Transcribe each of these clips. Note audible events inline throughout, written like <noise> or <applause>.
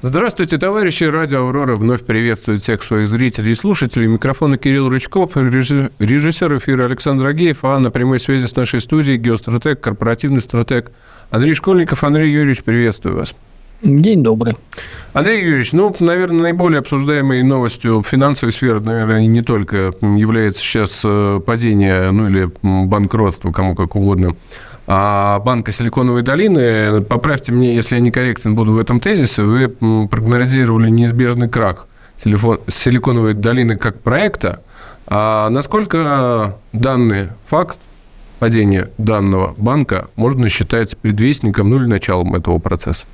Здравствуйте, товарищи. Радио «Аврора» вновь приветствует всех своих зрителей и слушателей. Микрофон Кирилл Рычков, режиссер эфира Александр Агеев, а на прямой связи с нашей студией геостратег, корпоративный стратег Андрей Школьников. Андрей Юрьевич, приветствую вас. День добрый. Андрей Юрьевич, ну, наверное, наиболее обсуждаемой новостью финансовой сферы, наверное, не только является сейчас э, падение, ну, или банкротство, кому как угодно, банка Силиконовой долины. Поправьте мне, если я некорректен буду в этом тезисе, вы прогнозировали неизбежный крах Силиконовой долины как проекта. А насколько данный факт падения данного банка можно считать предвестником, ну или началом этого процесса?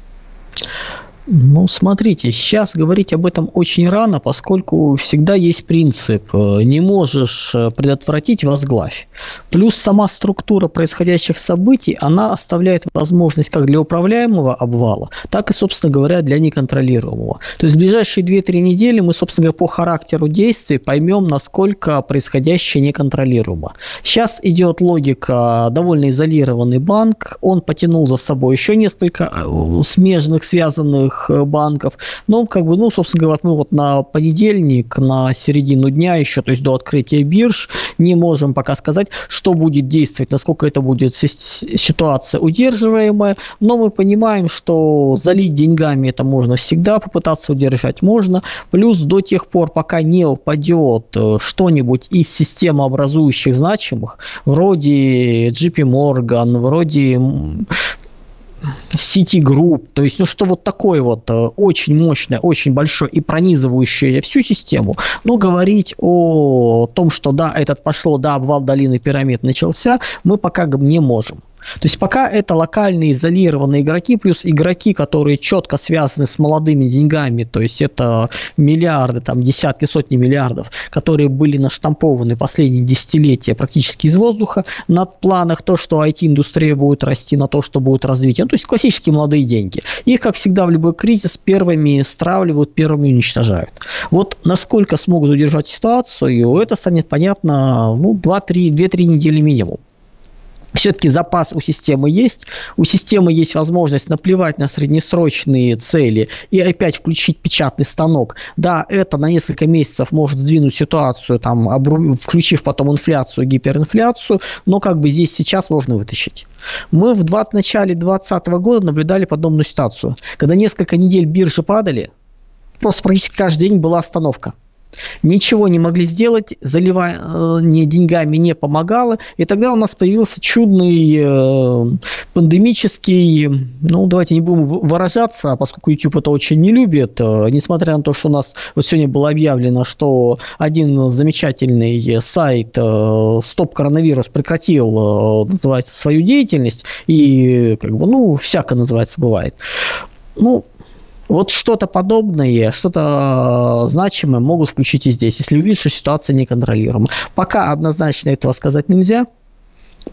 Ну, смотрите, сейчас говорить об этом очень рано, поскольку всегда есть принцип э, «не можешь э, предотвратить – возглавь». Плюс сама структура происходящих событий, она оставляет возможность как для управляемого обвала, так и, собственно говоря, для неконтролируемого. То есть в ближайшие 2-3 недели мы, собственно говоря, по характеру действий поймем, насколько происходящее неконтролируемо. Сейчас идет логика довольно изолированный банк, он потянул за собой еще несколько э, смежных, связанных крупных э, банков. Но, как бы, ну, собственно говоря, мы вот на понедельник, на середину дня еще, то есть до открытия бирж, не можем пока сказать, что будет действовать, насколько это будет ситуация удерживаемая, но мы понимаем, что залить деньгами это можно всегда, попытаться удержать можно, плюс до тех пор, пока не упадет э, что-нибудь из системообразующих значимых, вроде JP Morgan, вроде City Group, то есть, ну, что вот такое вот э, очень мощное, очень большое и пронизывающее всю систему, но говорить о том, что да, этот пошло, да, обвал долины пирамид начался, мы пока не можем. То есть пока это локальные изолированные игроки, плюс игроки, которые четко связаны с молодыми деньгами, то есть это миллиарды, там десятки, сотни миллиардов, которые были наштампованы последние десятилетия практически из воздуха, на планах то, что IT-индустрия будет расти, на то, что будет развитие. Ну, то есть классические молодые деньги. Их, как всегда, в любой кризис первыми стравливают, первыми уничтожают. Вот насколько смогут удержать ситуацию, это станет понятно ну, 2-3 недели минимум все-таки запас у системы есть, у системы есть возможность наплевать на среднесрочные цели и опять включить печатный станок. Да, это на несколько месяцев может сдвинуть ситуацию, там, обру... включив потом инфляцию, гиперинфляцию, но как бы здесь сейчас можно вытащить. Мы в 20... начале 2020 года наблюдали подобную ситуацию, когда несколько недель биржи падали, просто практически каждый день была остановка. Ничего не могли сделать, заливание деньгами не помогало, и тогда у нас появился чудный э, пандемический, ну давайте не будем выражаться, поскольку YouTube это очень не любит, э, несмотря на то, что у нас вот сегодня было объявлено, что один замечательный сайт э, Стоп Коронавирус прекратил, называется, свою деятельность, и как бы, ну, всяко называется, бывает. Ну, вот что-то подобное, что-то значимое могут включить и здесь, если увидят, что ситуация неконтролируема. Пока однозначно этого сказать нельзя.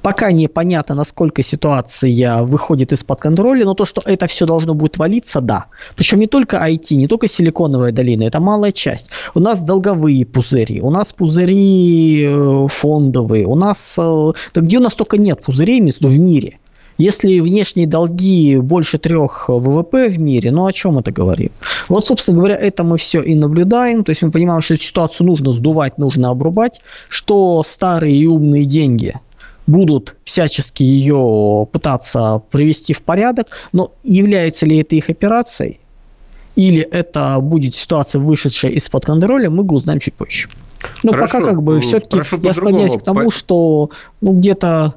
Пока непонятно, насколько ситуация выходит из-под контроля, но то, что это все должно будет валиться, да. Причем не только IT, не только Силиконовая долина, это малая часть. У нас долговые пузыри, у нас пузыри э, фондовые, у нас... Э, да где у нас только нет пузырей в мире. Если внешние долги больше трех ВВП в мире, ну о чем это говорит? Вот, собственно говоря, это мы все и наблюдаем. То есть мы понимаем, что ситуацию нужно сдувать, нужно обрубать, что старые и умные деньги будут всячески ее пытаться привести в порядок, но является ли это их операцией, или это будет ситуация, вышедшая из-под контроля, мы узнаем чуть позже. Но Хорошо, пока как бы все-таки я склоняюсь к тому, что ну, где-то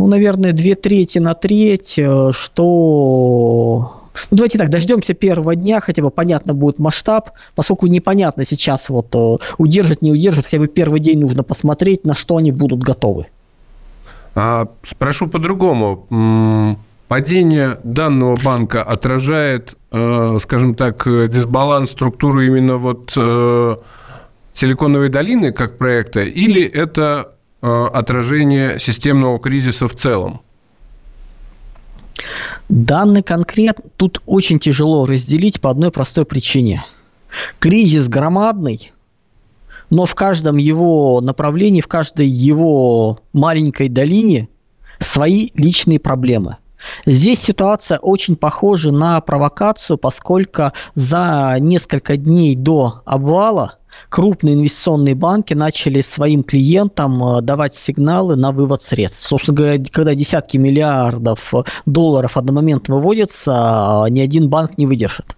ну, наверное, две трети на треть, э, что... Ну, давайте так, дождемся первого дня, хотя бы понятно будет масштаб, поскольку непонятно сейчас вот э, удержит, не удержит, хотя бы первый день нужно посмотреть, на что они будут готовы. А, спрошу по-другому. Падение данного банка отражает, э, скажем так, дисбаланс структуры именно вот Силиконовой долины как проекта, или это Э, отражение системного кризиса в целом? Данный конкрет тут очень тяжело разделить по одной простой причине. Кризис громадный, но в каждом его направлении, в каждой его маленькой долине свои личные проблемы. Здесь ситуация очень похожа на провокацию, поскольку за несколько дней до обвала крупные инвестиционные банки начали своим клиентам э, давать сигналы на вывод средств. Собственно говоря, когда десятки миллиардов долларов одномоментно выводятся, ни один банк не выдержит.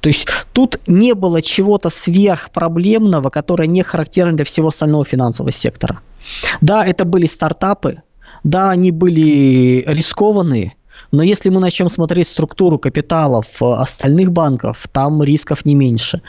То есть тут не было чего-то сверхпроблемного, которое не характерно для всего остального финансового сектора. Да, это были стартапы, да, они были рискованные, но если мы начнем смотреть структуру капиталов остальных банков, там рисков не меньше.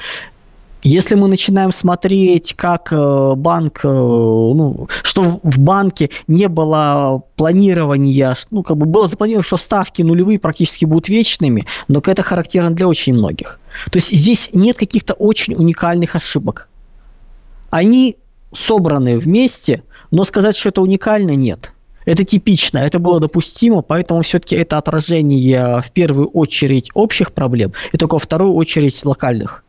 Если мы начинаем смотреть, как э, банк, э, ну, что в банке не было планирования, ну, как бы было запланировано, что ставки нулевые практически будут вечными, но это характерно для очень многих. То есть здесь нет каких-то очень уникальных ошибок. Они собраны вместе, но сказать, что это уникально, нет. Это типично, это было допустимо, поэтому все-таки это отражение в первую очередь общих проблем и только во вторую очередь локальных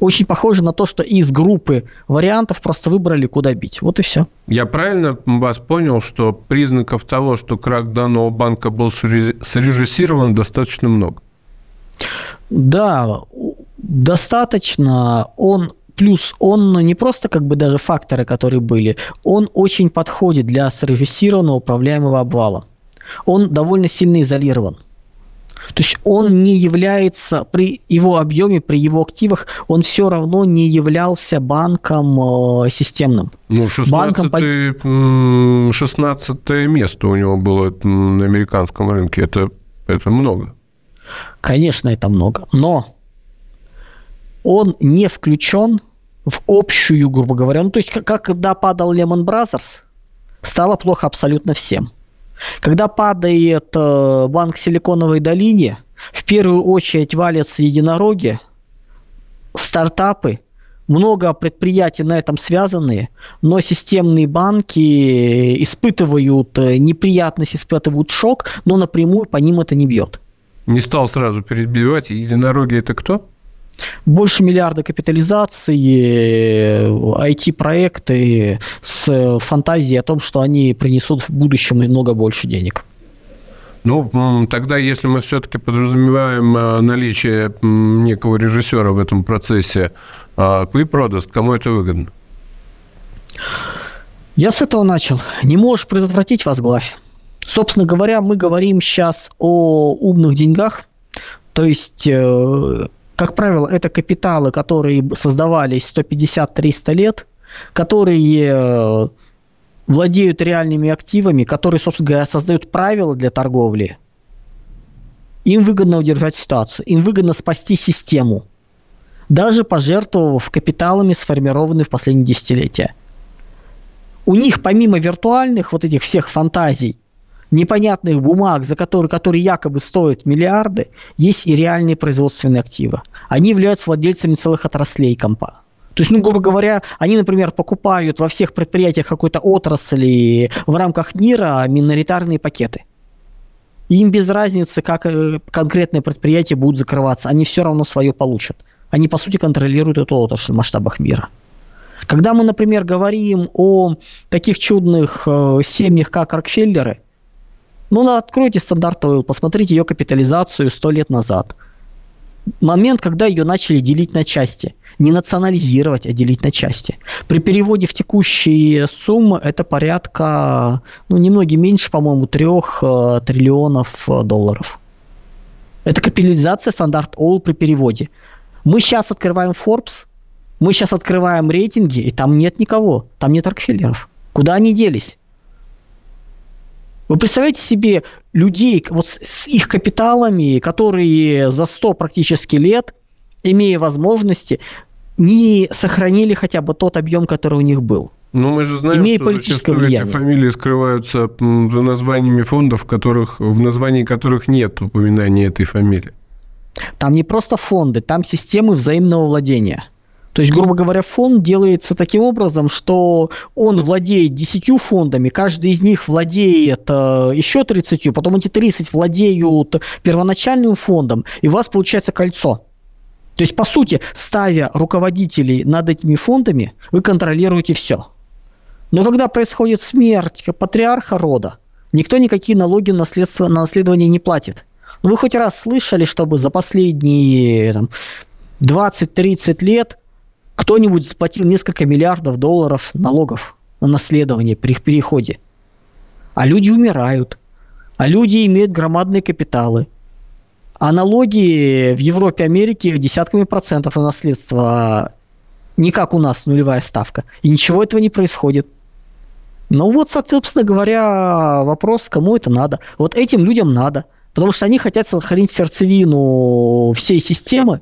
очень похоже на то, что из группы вариантов просто выбрали, куда бить. Вот и все. Я правильно вас понял, что признаков того, что крах данного банка был срежиссирован, достаточно много? Да, достаточно. Он плюс он не просто как бы даже факторы, которые были, он очень подходит для срежиссированного управляемого обвала. Он довольно сильно изолирован. То есть он не является, при его объеме, при его активах, он все равно не являлся банком э, системным. Ну, 16, банком... 16 место у него было на американском рынке. Это, это много. Конечно, это много. Но он не включен в общую, грубо говоря. Ну, то есть, как, когда падал Lehman Brothers, стало плохо абсолютно всем. Когда падает э, банк Силиконовой долине, в первую очередь валятся единороги, стартапы, много предприятий на этом связаны, но системные банки испытывают э, неприятность, испытывают шок, но напрямую по ним это не бьет. Не стал сразу перебивать. Единороги это кто? Больше миллиарда капитализации, IT-проекты с фантазией о том, что они принесут в будущем много больше денег. Ну, тогда, если мы все-таки подразумеваем э, наличие некого режиссера в этом процессе, Quick продаст, кому это выгодно? Я с этого начал. Не можешь предотвратить возглавь. Собственно говоря, мы говорим сейчас о умных деньгах, то есть э, как правило, это капиталы, которые создавались 150-300 лет, которые э, владеют реальными активами, которые, собственно говоря, создают правила для торговли. Им выгодно удержать ситуацию, им выгодно спасти систему, даже пожертвовав капиталами, сформированными в последние десятилетия. У них помимо виртуальных вот этих всех фантазий, непонятных бумаг, за которые, которые якобы стоят миллиарды, есть и реальные производственные активы. Они являются владельцами целых отраслей компа. То есть, ну, грубо говоря, они, например, покупают во всех предприятиях какой-то отрасли в рамках мира миноритарные пакеты. им без разницы, как э, конкретные предприятия будут закрываться, они все равно свое получат. Они, по сути, контролируют эту отрасль в масштабах мира. Когда мы, например, говорим о таких чудных э, семьях, как Рокфеллеры – ну, откройте стандарт Oil, посмотрите ее капитализацию 100 лет назад. Момент, когда ее начали делить на части. Не национализировать, а делить на части. При переводе в текущие суммы это порядка, ну, немного меньше, по-моему, трех э, триллионов э, долларов. Это капитализация стандарт All при переводе. Мы сейчас открываем Forbes, мы сейчас открываем рейтинги, и там нет никого, там нет Рокфеллеров. Куда они делись? Вы представляете себе людей вот с их капиталами, которые за 100 практически лет, имея возможности, не сохранили хотя бы тот объем, который у них был. Ну, мы же знаем, Имея что зачастую влияние. эти фамилии скрываются за названиями фондов, которых, в названии которых нет упоминания этой фамилии. Там не просто фонды, там системы взаимного владения – то есть, грубо говоря, фонд делается таким образом, что он владеет 10 фондами, каждый из них владеет э, еще 30, потом эти 30 владеют первоначальным фондом, и у вас получается кольцо. То есть, по сути, ставя руководителей над этими фондами, вы контролируете все. Но когда происходит смерть патриарха рода, Никто никакие налоги на, наследство, на наследование не платит. Ну, вы хоть раз слышали, чтобы за последние там, 20-30 лет кто-нибудь заплатил несколько миллиардов долларов налогов на наследование при переходе? А люди умирают, а люди имеют громадные капиталы. А налоги в Европе, Америке десятками процентов на наследство не как у нас нулевая ставка. И ничего этого не происходит. Ну вот, собственно говоря, вопрос, кому это надо. Вот этим людям надо. Потому что они хотят сохранить сердцевину всей системы,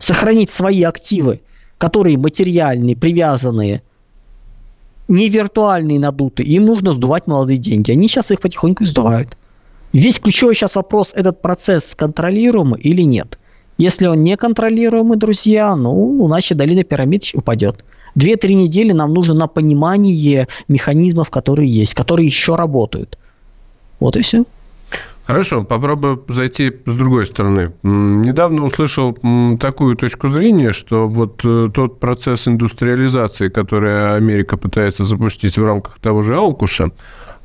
сохранить свои активы, которые материальные, привязанные, не виртуальные надуты. Им нужно сдувать молодые деньги. Они сейчас их потихоньку сдувают. Весь ключевой сейчас вопрос, этот процесс контролируемый или нет. Если он не контролируемый, друзья, ну, значит, долина пирамид упадет. Две-три недели нам нужно на понимание механизмов, которые есть, которые еще работают. Вот и все. Хорошо, попробую зайти с другой стороны. Недавно услышал такую точку зрения, что вот э, тот процесс индустриализации, который Америка пытается запустить в рамках того же Аукуса,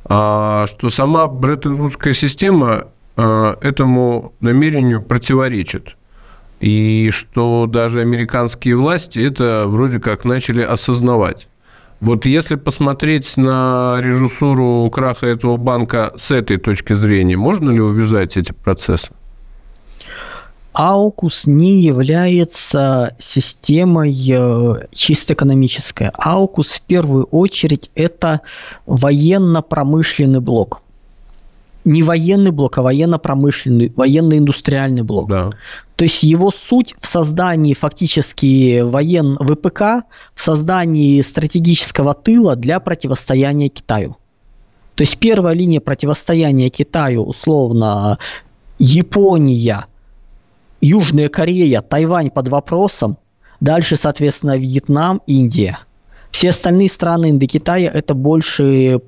а, что сама Бреттон-Вудская система а, этому намерению противоречит. И что даже американские власти это вроде как начали осознавать. Вот если посмотреть на режиссуру краха этого банка с этой точки зрения, можно ли увязать эти процессы? Аукус не является системой э, чисто экономической. Аукус в первую очередь это военно-промышленный блок не военный блок, а военно-промышленный, военно-индустриальный блок. Да. То есть его суть в создании фактически воен ВПК, в создании стратегического тыла для противостояния Китаю. То есть первая линия противостояния Китаю, условно, Япония, Южная Корея, Тайвань под вопросом, дальше, соответственно, Вьетнам, Индия – все остальные страны Индокитая это больше э,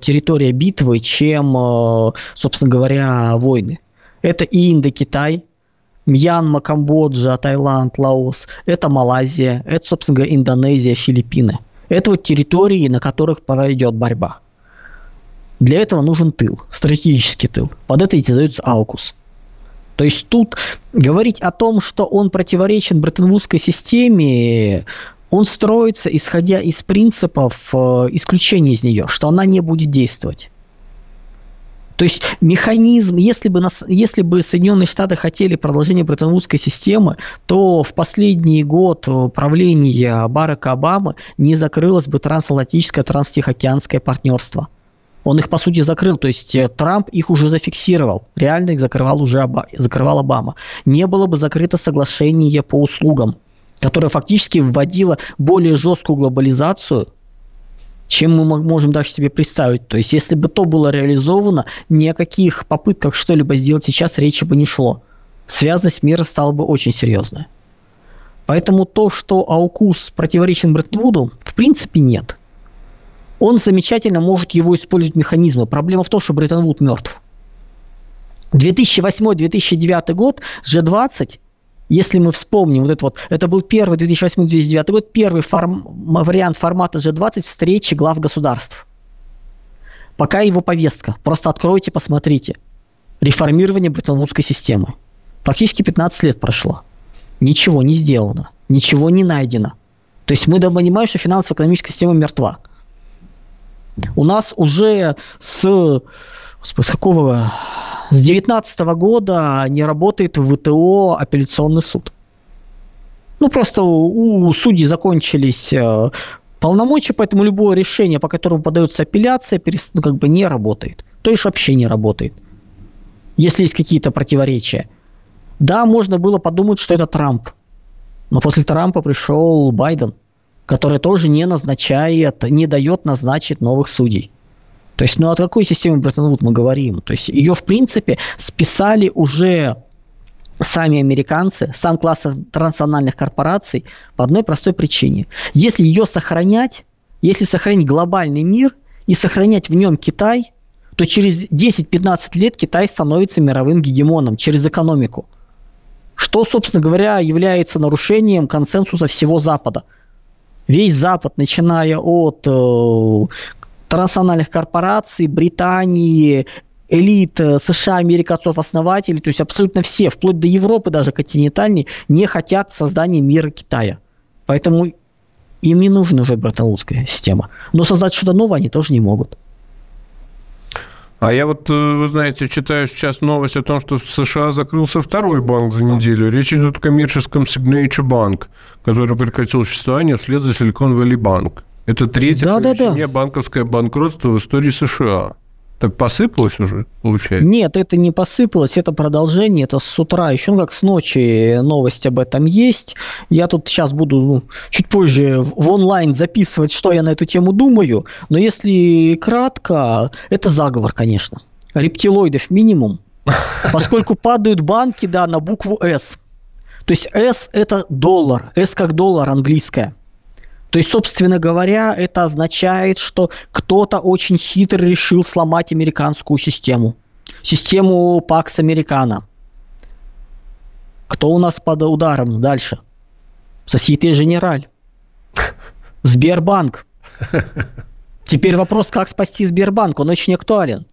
территория битвы, чем, э, собственно говоря, войны. Это и Индокитай, Мьянма, Камбоджа, Таиланд, Лаос, это Малайзия, это, собственно говоря, Индонезия, Филиппины. Это вот территории, на которых пора идет борьба. Для этого нужен тыл, стратегический тыл. Под это и создается Аукус. То есть тут говорить о том, что он противоречен Бреттон-Вудской системе, он строится, исходя из принципов э, исключения из нее, что она не будет действовать. То есть механизм, если бы, нас, если бы Соединенные Штаты хотели продолжение Бреттон-Вудской системы, то в последний год правления Барака Обамы не закрылось бы трансатлантическое транстихоокеанское партнерство. Он их, по сути, закрыл. То есть э, Трамп их уже зафиксировал. Реально их закрывал уже Оба, закрывал Обама. Не было бы закрыто соглашение по услугам которая фактически вводила более жесткую глобализацию, чем мы можем даже себе представить. То есть, если бы то было реализовано, ни о каких попытках что-либо сделать сейчас речи бы не шло. Связанность мира стала бы очень серьезная. Поэтому то, что Аукус противоречен Бреттвуду, в принципе нет. Он замечательно может его использовать механизмы. Проблема в том, что Бреттон мертв. 2008-2009 год с G20 если мы вспомним, вот это вот, это был первый 2008-2009 год, первый форм, вариант формата G20 встречи глав государств. Пока его повестка. Просто откройте, посмотрите. Реформирование британской системы. Практически 15 лет прошло. Ничего не сделано. Ничего не найдено. То есть мы понимаем, что финансово-экономическая система мертва. У нас уже с, с какого с 2019 года не работает в ВТО апелляционный суд. Ну, просто у, у судей закончились э, полномочия, поэтому любое решение, по которому подается апелляция, перест... ну, как бы не работает. То есть вообще не работает. Если есть какие-то противоречия. Да, можно было подумать, что это Трамп. Но после Трампа пришел Байден, который тоже не назначает, не дает назначить новых судей. То есть, ну о какой системе Бреттон-Вуд мы говорим? То есть ее, в принципе, списали уже сами американцы, сам класс транснациональных корпораций по одной простой причине. Если ее сохранять, если сохранить глобальный мир и сохранять в нем Китай, то через 10-15 лет Китай становится мировым гегемоном через экономику. Что, собственно говоря, является нарушением консенсуса всего Запада. Весь Запад, начиная от э, транснациональных корпораций, Британии, элит э, США, Америка, отцов-основателей, то есть абсолютно все, вплоть до Европы даже континентальной, не хотят создания мира Китая. Поэтому им не нужна уже бреттон система. Но создать что-то новое они тоже не могут. А я вот, э, вы знаете, читаю сейчас новость о том, что в США закрылся второй банк за неделю. Речь идет о коммерческом Signature Bank, который прекратил существование вслед за Silicon Valley Bank. Это третье да, по да, да. банковское банкротство в истории США. Так посыпалось уже, получается? Нет, это не посыпалось, это продолжение, это с утра, еще ну, как с ночи новость об этом есть. Я тут сейчас буду ну, чуть позже в онлайн записывать, что я на эту тему думаю, но если кратко, это заговор, конечно. Рептилоидов минимум, поскольку падают банки, да, на букву «С». То есть «С» – это доллар, «С» как доллар английская – то есть, собственно говоря, это означает, что кто-то очень хитро решил сломать американскую систему. Систему Пакс Американо. Кто у нас под ударом дальше? Сосите Женераль. <laughs> Сбербанк. Теперь вопрос, как спасти Сбербанк, он очень актуален.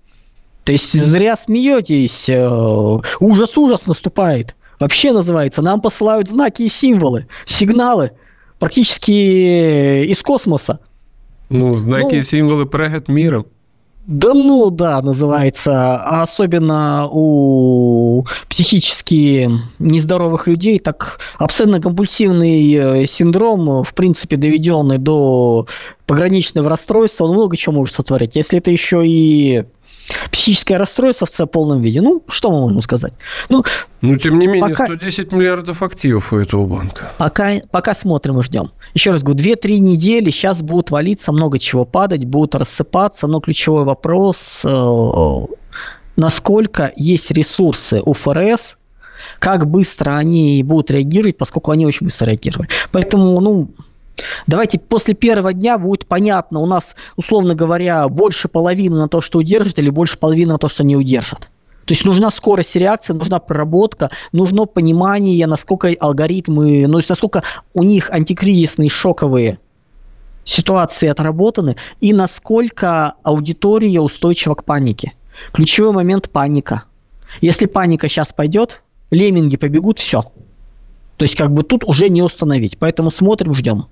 То есть зря смеетесь, э, ужас-ужас наступает. Вообще называется, нам посылают знаки и символы, сигналы – практически из космоса. Ну, знаки ну, и символы правят миром. Да ну да, называется. А особенно у психически нездоровых людей, так обсценно-компульсивный э, синдром, в принципе, доведенный до пограничного расстройства, он много чего может сотворить. Если это еще и психическое расстройство в полном виде. Ну, что мы можем сказать? Ну, ну тем не менее, пока... 110 миллиардов активов у этого банка. Пока, пока смотрим и ждем. Еще раз говорю, 2-3 недели, сейчас будут валиться, много чего падать, будут рассыпаться, но ключевой вопрос, э, насколько есть ресурсы у ФРС, как быстро они будут реагировать, поскольку они очень быстро реагировали. Поэтому, ну, Давайте после первого дня будет понятно, у нас, условно говоря, больше половины на то, что удержит, или больше половины на то, что не удержит. То есть нужна скорость реакции, нужна проработка, нужно понимание, насколько алгоритмы, ну, насколько у них антикризисные шоковые ситуации отработаны, и насколько аудитория устойчива к панике. Ключевой момент – паника. Если паника сейчас пойдет, лемминги побегут, все. То есть как бы тут уже не установить. Поэтому смотрим, ждем.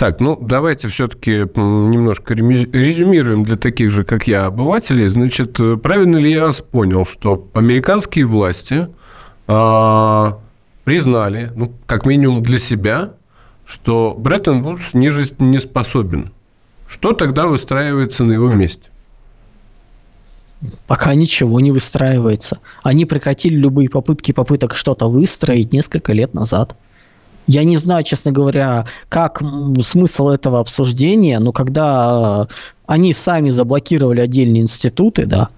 Так, ну давайте все-таки немножко резюмируем для таких же, как я, обывателей. Значит, э, правильно ли я вас понял, что американские власти а, признали, ну, как минимум для себя, что Бреттон Вудс не жизнеспособен. Что тогда выстраивается на его месте? Пока ничего не выстраивается. Они прекратили любые попытки попыток что-то выстроить несколько лет назад. Я не знаю, честно говоря, как смысл этого обсуждения, но когда они сами заблокировали отдельные институты, да,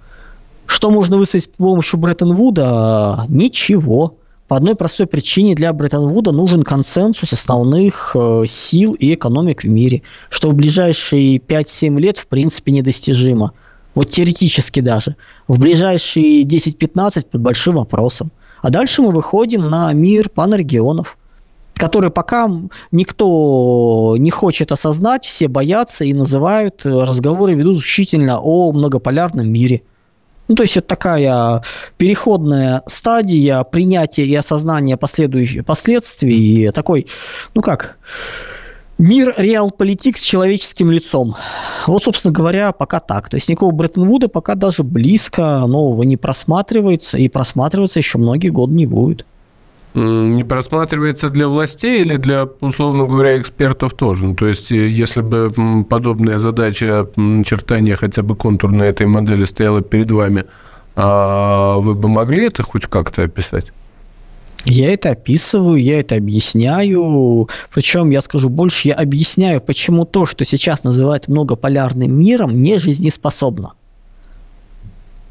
что можно выстроить с помощью Бреттон-Вуда? Ничего. По одной простой причине для Бреттон-Вуда нужен консенсус основных э, сил и экономик в мире, что в ближайшие 5-7 лет в принципе недостижимо. Вот теоретически даже. В ближайшие 10-15 под большим вопросом. А дальше мы выходим на мир панрегионов который пока никто не хочет осознать, все боятся и называют, э, разговоры ведут исключительно о многополярном мире. Ну, то есть это такая переходная стадия принятия и осознания последующих последствий, такой, ну как, мир реал-политик с человеческим лицом. Вот, собственно говоря, пока так. То есть никакого Бреттон-Вуда пока даже близко нового не просматривается, и просматриваться еще многие годы не будет не просматривается для властей или для, условно говоря, экспертов тоже? Ну, то есть, э, если бы подобная задача начертания хотя бы контурной этой модели стояла перед вами, а вы бы могли это хоть как-то описать? Я это описываю, я это объясняю. Причем я скажу больше, я объясняю, почему то, что сейчас называют многополярным миром, не жизнеспособно.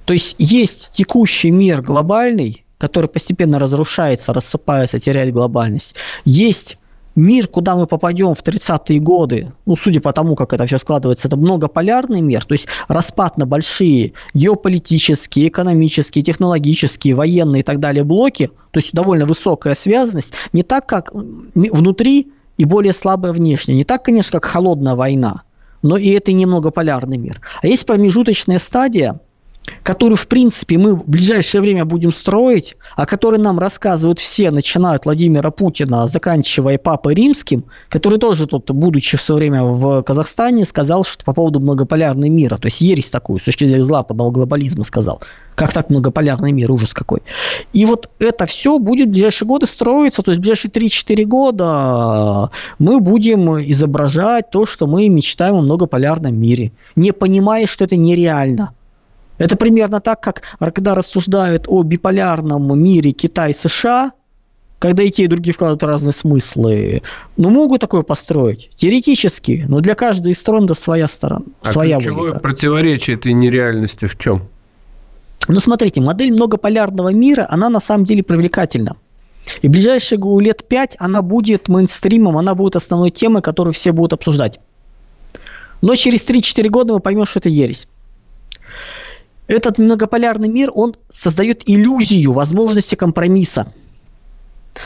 То есть есть текущий мир глобальный, который постепенно разрушается, рассыпается, теряет глобальность. Есть мир, куда мы попадем в 30-е годы, ну, судя по тому, как это все складывается, это многополярный мир, то есть распад на большие геополитические, экономические, технологические, военные и так далее блоки, то есть довольно высокая связанность, не так, как внутри и более слабая внешне, не так, конечно, как холодная война, но и это не многополярный мир. А есть промежуточная стадия, которую, в принципе, мы в ближайшее время будем строить, о которой нам рассказывают все, начиная от Владимира Путина, заканчивая Папой Римским, который тоже тут, будучи в свое время в Казахстане, сказал, что по поводу многополярного мира, то есть ересь такую, с точки зрения западного глобализма сказал. Как так многополярный мир, ужас какой. И вот это все будет в ближайшие годы строиться, то есть в ближайшие 3-4 года мы будем изображать то, что мы мечтаем о многополярном мире, не понимая, что это нереально. Это примерно так, как когда рассуждают о биполярном мире Китай-США, когда и те, и другие вкладывают разные смыслы. Ну, могут такое построить, теоретически, но для каждой из сторон да своя сторона, а своя ключевое логика. противоречие этой нереальности в чем? Ну, смотрите, модель многополярного мира, она на самом деле привлекательна. И в ближайшие лет пять она будет мейнстримом, она будет основной темой, которую все будут обсуждать. Но через 3-4 года мы поймем, что это ересь этот многополярный мир, он создает иллюзию возможности компромисса.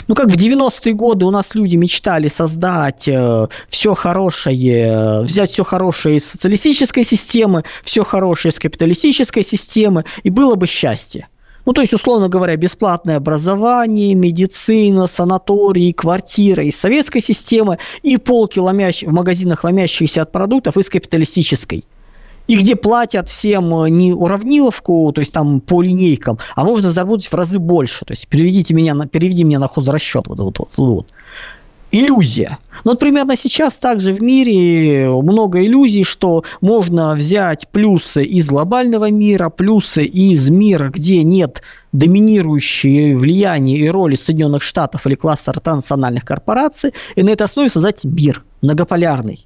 Ну, как в 90-е годы у нас люди мечтали создать э, все хорошее, взять все хорошее из социалистической системы, все хорошее из капиталистической системы, и было бы счастье. Ну, то есть, условно говоря, бесплатное образование, медицина, санатории, квартиры из советской системы и полки ломящ... в магазинах, ломящиеся от продуктов из капиталистической и где платят всем э, не уравниловку, то есть там по линейкам, а можно заработать в разы больше. То есть переведите меня на, переведи меня на хозрасчет. Вот, вот, вот, вот. Иллюзия. Ну, вот примерно сейчас также в мире много иллюзий, что можно взять плюсы из глобального мира, плюсы из мира, где нет доминирующей влияния и роли Соединенных Штатов или класса национальных корпораций, и на этой основе создать мир многополярный.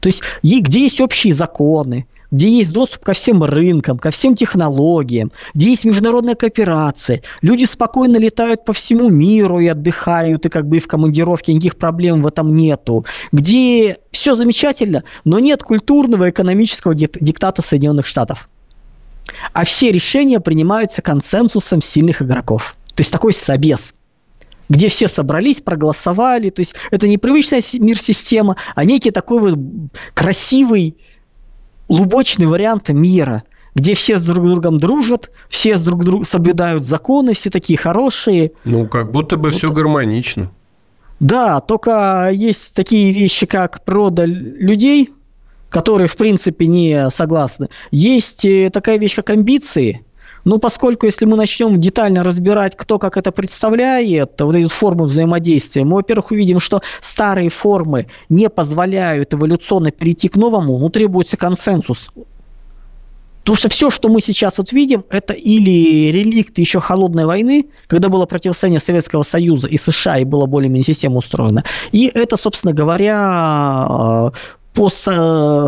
То есть, где есть общие законы, где есть доступ ко всем рынкам, ко всем технологиям, где есть международная кооперация, люди спокойно летают по всему миру и отдыхают, и как бы и в командировке никаких проблем в этом нету, где все замечательно, но нет культурного экономического диктата Соединенных Штатов. А все решения принимаются консенсусом сильных игроков. То есть такой собес где все собрались, проголосовали. То есть это не привычная мир-система, а некий такой вот красивый лубочный вариант мира, где все с друг другом дружат, все с друг другом соблюдают законы, все такие хорошие. Ну, как будто бы вот. все гармонично. Да, только есть такие вещи, как природа людей, которые, в принципе, не согласны. Есть э, такая вещь, как амбиции – ну, поскольку если мы начнем детально разбирать, кто как это представляет, вот эти формы взаимодействия, мы, во-первых, увидим, что старые формы не позволяют эволюционно перейти к новому, ну, требуется консенсус. Потому что все, что мы сейчас вот видим, это или реликты еще холодной войны, когда было противостояние Советского Союза и США, и была более-менее система устроена. И это, собственно говоря, пост, э,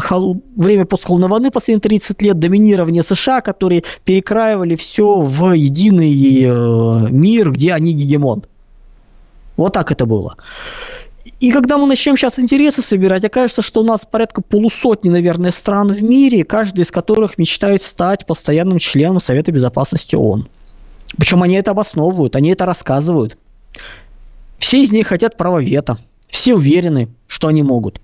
время постхолодной войны, последние 30 лет, доминирование США, которые перекраивали все в единый э, мир, где они гегемон. Вот так это было. И когда мы начнем сейчас интересы собирать, окажется, что у нас порядка полусотни, наверное, стран в мире, каждая из которых мечтает стать постоянным членом Совета Безопасности ООН. Причем они это обосновывают, они это рассказывают. Все из них хотят права вето. Все уверены, что они могут.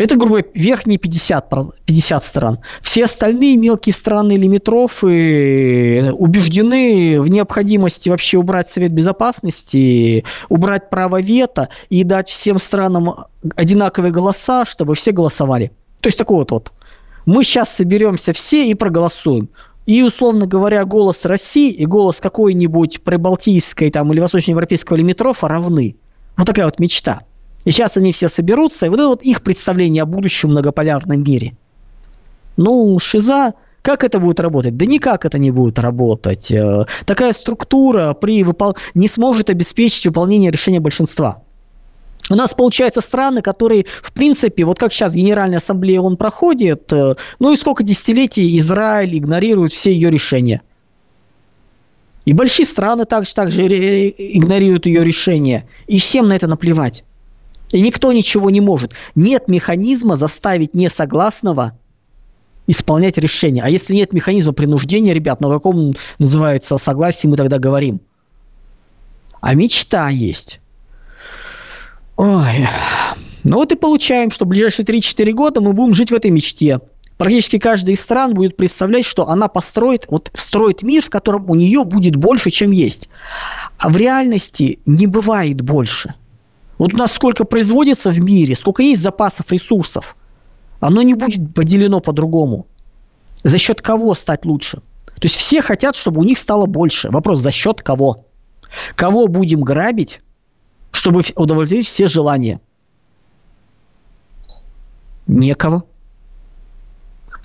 Это, грубо верхние 50, 50 стран. Все остальные мелкие страны лимитрофы убеждены в необходимости вообще убрать Совет Безопасности, убрать право вето и дать всем странам одинаковые голоса, чтобы все голосовали. То есть такой вот вот. Мы сейчас соберемся все и проголосуем. И, условно говоря, голос России и голос какой-нибудь прибалтийской там, или восточноевропейского лимитрофа равны. Вот такая вот мечта. И сейчас они все соберутся, и вот это вот их представление о будущем многополярном мире. Ну, шиза, как это будет работать? Да никак это не будет работать. Э, такая структура при выпол... не сможет обеспечить выполнение решения большинства. У нас, получается, страны, которые, в принципе, вот как сейчас Генеральная Ассамблея он проходит, э, ну и сколько десятилетий Израиль игнорирует все ее решения. И большие страны также, также игнорируют ее решения. И всем на это наплевать. И никто ничего не может. Нет механизма заставить несогласного исполнять решение. А если нет механизма принуждения, ребят, на каком называется согласии мы тогда говорим? А мечта есть. Ой. Ну вот и получаем, что в ближайшие 3-4 года мы будем жить в этой мечте. Практически каждая из стран будет представлять, что она построит, вот строит мир, в котором у нее будет больше, чем есть. А в реальности не бывает больше. Вот у нас сколько производится в мире, сколько есть запасов ресурсов, оно не будет поделено по-другому. За счет кого стать лучше? То есть все хотят, чтобы у них стало больше. Вопрос, за счет кого? Кого будем грабить, чтобы удовлетворить все желания? Некого.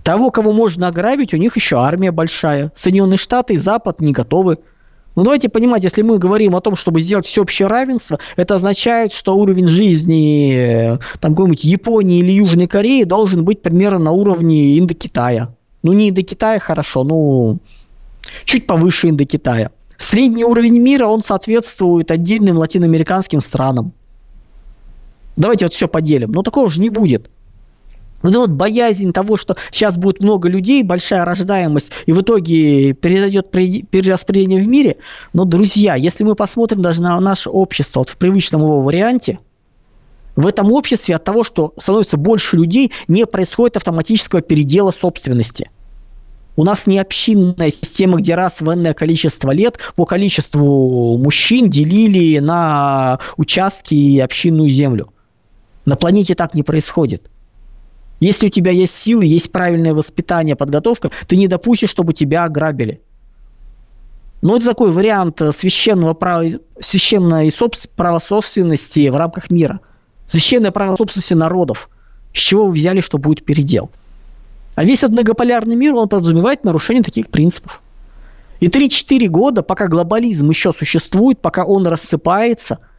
Того, кого можно ограбить, у них еще армия большая. Соединенные Штаты и Запад не готовы. Ну давайте понимать, если мы говорим о том, чтобы сделать всеобщее равенство, это означает, что уровень жизни э, там какой-нибудь Японии или Южной Кореи должен быть примерно на уровне Индокитая. Ну не Индокитая хорошо, ну чуть повыше Индокитая. Средний уровень мира, он соответствует отдельным латиноамериканским странам. Давайте вот все поделим. Но такого же не будет. Ну вот боязнь того, что сейчас будет много людей, большая рождаемость, и в итоге перейдет перераспределение в мире. Но, друзья, если мы посмотрим даже на наше общество вот в привычном его варианте, в этом обществе от того, что становится больше людей, не происходит автоматического передела собственности. У нас не общинная система, где раз в энное количество лет по количеству мужчин делили на участки и общинную землю. На планете так не происходит. Если у тебя есть силы, есть правильное воспитание, подготовка, ты не допустишь, чтобы тебя ограбили. Ну, это такой вариант священного права, священной права собственности в рамках мира. Священное право собственности народов. С чего вы взяли, что будет передел? А весь этот многополярный мир, он подразумевает нарушение таких принципов. И 3-4 года, пока глобализм еще существует, пока он рассыпается –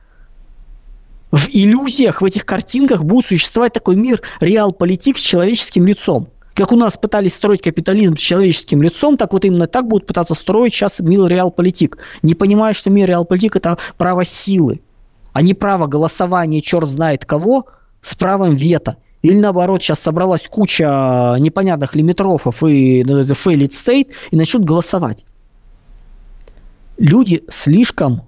в иллюзиях, в этих картинках будет существовать такой мир реал-политик с человеческим лицом. Как у нас пытались строить капитализм с человеческим лицом, так вот именно так будут пытаться строить сейчас мир реал-политик. Не понимая, что мир реал-политик – это право силы, а не право голосования черт знает кого с правом вето. Или наоборот, сейчас собралась куча непонятных лимитрофов и the failed state и начнут голосовать. Люди слишком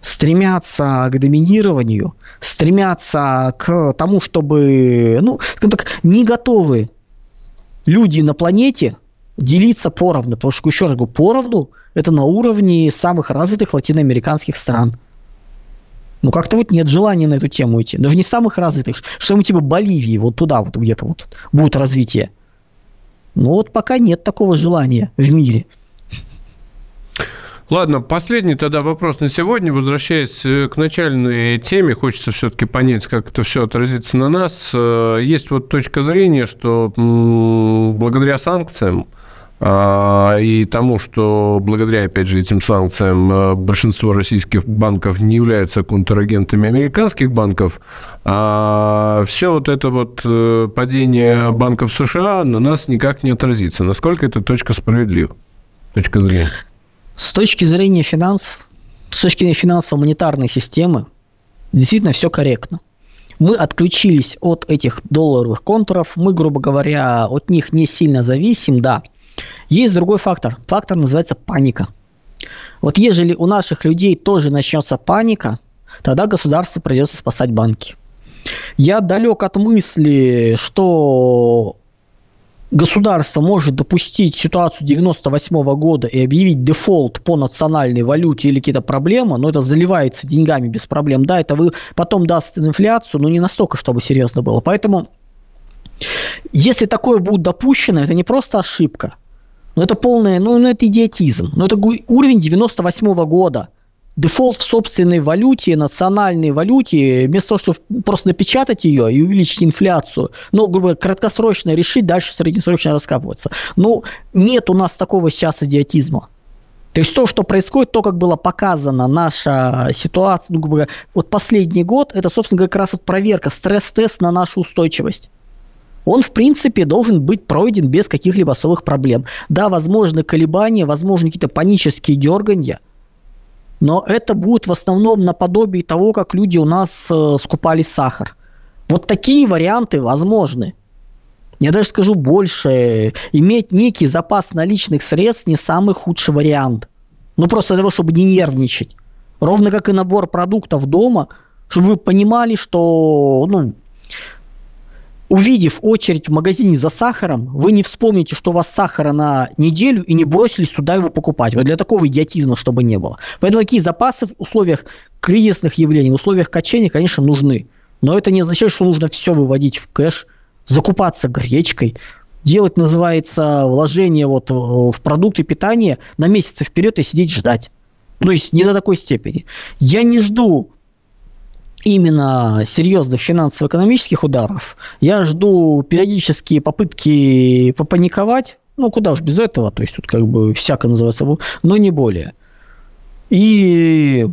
стремятся к доминированию, стремятся к тому, чтобы, ну, скажем так, не готовы люди на планете делиться поровну. Потому что, еще раз говорю, поровну это на уровне самых развитых латиноамериканских стран. Ну, как-то вот нет желания на эту тему идти. Даже не самых развитых, что-нибудь типа Боливии, вот туда вот где-то вот будет развитие. Ну, вот пока нет такого желания в мире. Ладно, последний тогда вопрос на сегодня. Возвращаясь э, к начальной теме, хочется все-таки понять, как это все отразится на нас. Э, есть вот точка зрения, что благодаря санкциям а, и тому, что благодаря, опять же, этим санкциям э, большинство российских банков не являются контрагентами американских банков, а все вот это вот падение банков США на нас никак не отразится. Насколько эта точка справедлива? Точка зрения. С точки зрения финансов, с точки зрения финансово-монетарной системы, действительно все корректно. Мы отключились от этих долларовых контуров, мы, грубо говоря, от них не сильно зависим, да. Есть другой фактор. Фактор называется паника. Вот ежели у наших людей тоже начнется паника, тогда государству придется спасать банки. Я далек от мысли, что государство может допустить ситуацию 98 -го года и объявить дефолт по национальной валюте или какие-то проблемы, но это заливается деньгами без проблем. Да, это вы потом даст инфляцию, но не настолько, чтобы серьезно было. Поэтому, если такое будет допущено, это не просто ошибка, но это полное, ну, ну это идиотизм. Но это уровень 98 -го года – дефолт в собственной валюте, национальной валюте, вместо того, чтобы просто напечатать ее и увеличить инфляцию, ну, грубо говоря, краткосрочно решить, дальше среднесрочно раскапываться. Ну, нет у нас такого сейчас идиотизма. То есть то, что происходит, то, как было показано наша ситуация, ну, грубо говоря, вот последний год, это, собственно как раз вот проверка, стресс-тест на нашу устойчивость. Он, в принципе, должен быть пройден без каких-либо особых проблем. Да, возможны колебания, возможны какие-то панические дергания – но это будет в основном наподобие того, как люди у нас э, скупали сахар. Вот такие варианты возможны. Я даже скажу больше, иметь некий запас наличных средств не самый худший вариант. Ну просто для того, чтобы не нервничать. Ровно как и набор продуктов дома, Чтобы вы понимали, что, ну, увидев очередь в магазине за сахаром, вы не вспомните, что у вас сахара на неделю и не бросились сюда его покупать. Вот для такого идиотизма, чтобы не было. Поэтому такие запасы в условиях кризисных явлений, в условиях качения, конечно, нужны. Но это не означает, что нужно все выводить в кэш, закупаться гречкой, делать, называется, вложение вот в продукты питания на месяцы вперед и сидеть ждать. То есть не до такой степени. Я не жду именно серьезных финансово-экономических ударов. Я жду периодические попытки попаниковать, ну куда уж без этого, то есть тут как бы всяко называется, но не более. И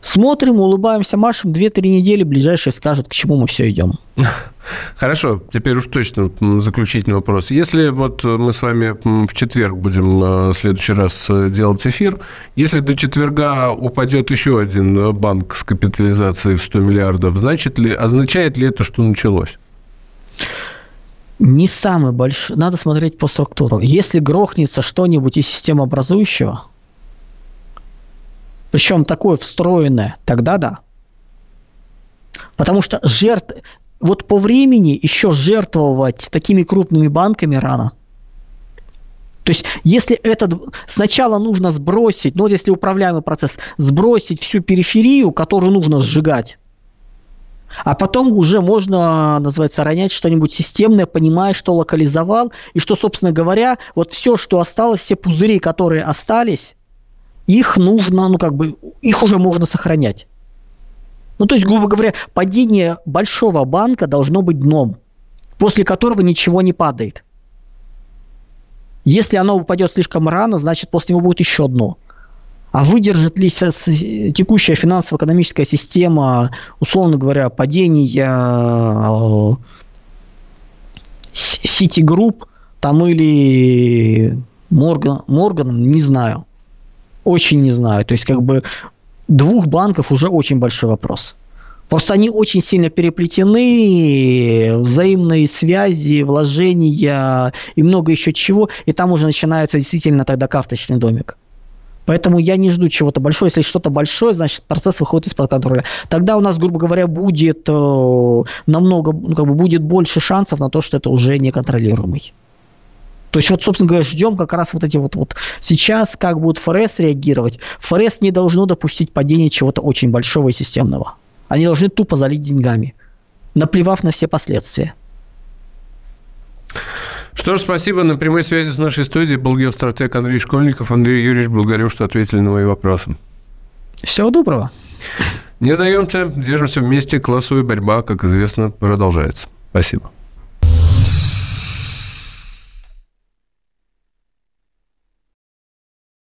смотрим, улыбаемся, машем, 2-3 недели ближайшие скажут, к чему мы все идем. <laughs> Хорошо, теперь уж точно заключительный вопрос. Если вот мы с вами в четверг будем э, в следующий раз э, делать эфир, если до четверга упадет еще один банк с капитализацией в 100 миллиардов, значит ли, означает ли это, что началось? Не самый большой. Надо смотреть по структуру. Если грохнется что-нибудь из системообразующего, причем такое встроенное, тогда да. Потому что жертв, вот по времени еще жертвовать такими крупными банками рано. То есть, если этот сначала нужно сбросить, ну вот если управляемый процесс, сбросить всю периферию, которую нужно сжигать, а потом уже можно, называется, ронять что-нибудь системное, понимая, что локализовал, и что, собственно говоря, вот все, что осталось, все пузыри, которые остались, их нужно, ну как бы, их уже можно сохранять. Ну, то есть, грубо говоря, падение большого банка должно быть дном, после которого ничего не падает. Если оно упадет слишком рано, значит, после него будет еще дно. А выдержит ли текущая финансово-экономическая система, условно говоря, падения City Group там или Морган, Морган, не знаю. Очень не знаю. То есть, как бы двух банков уже очень большой вопрос. Просто они очень сильно переплетены, взаимные связи, вложения и много еще чего, и там уже начинается действительно тогда карточный домик. Поэтому я не жду чего-то большого. Если что-то большое, значит процесс выходит из-под контроля. Тогда у нас, грубо говоря, будет э, намного, ну, как бы будет больше шансов на то, что это уже неконтролируемый. То есть вот, собственно говоря, ждем как раз вот эти вот, вот сейчас, как будет ФРС реагировать. ФРС не должно допустить падения чего-то очень большого и системного. Они должны тупо залить деньгами, наплевав на все последствия. Что ж, спасибо. На прямой связи с нашей студией был геостратег Андрей Школьников. Андрей Юрьевич, благодарю, что ответили на мои вопросы. Всего доброго. Не сдаемся, держимся вместе. Классовая борьба, как известно, продолжается. Спасибо.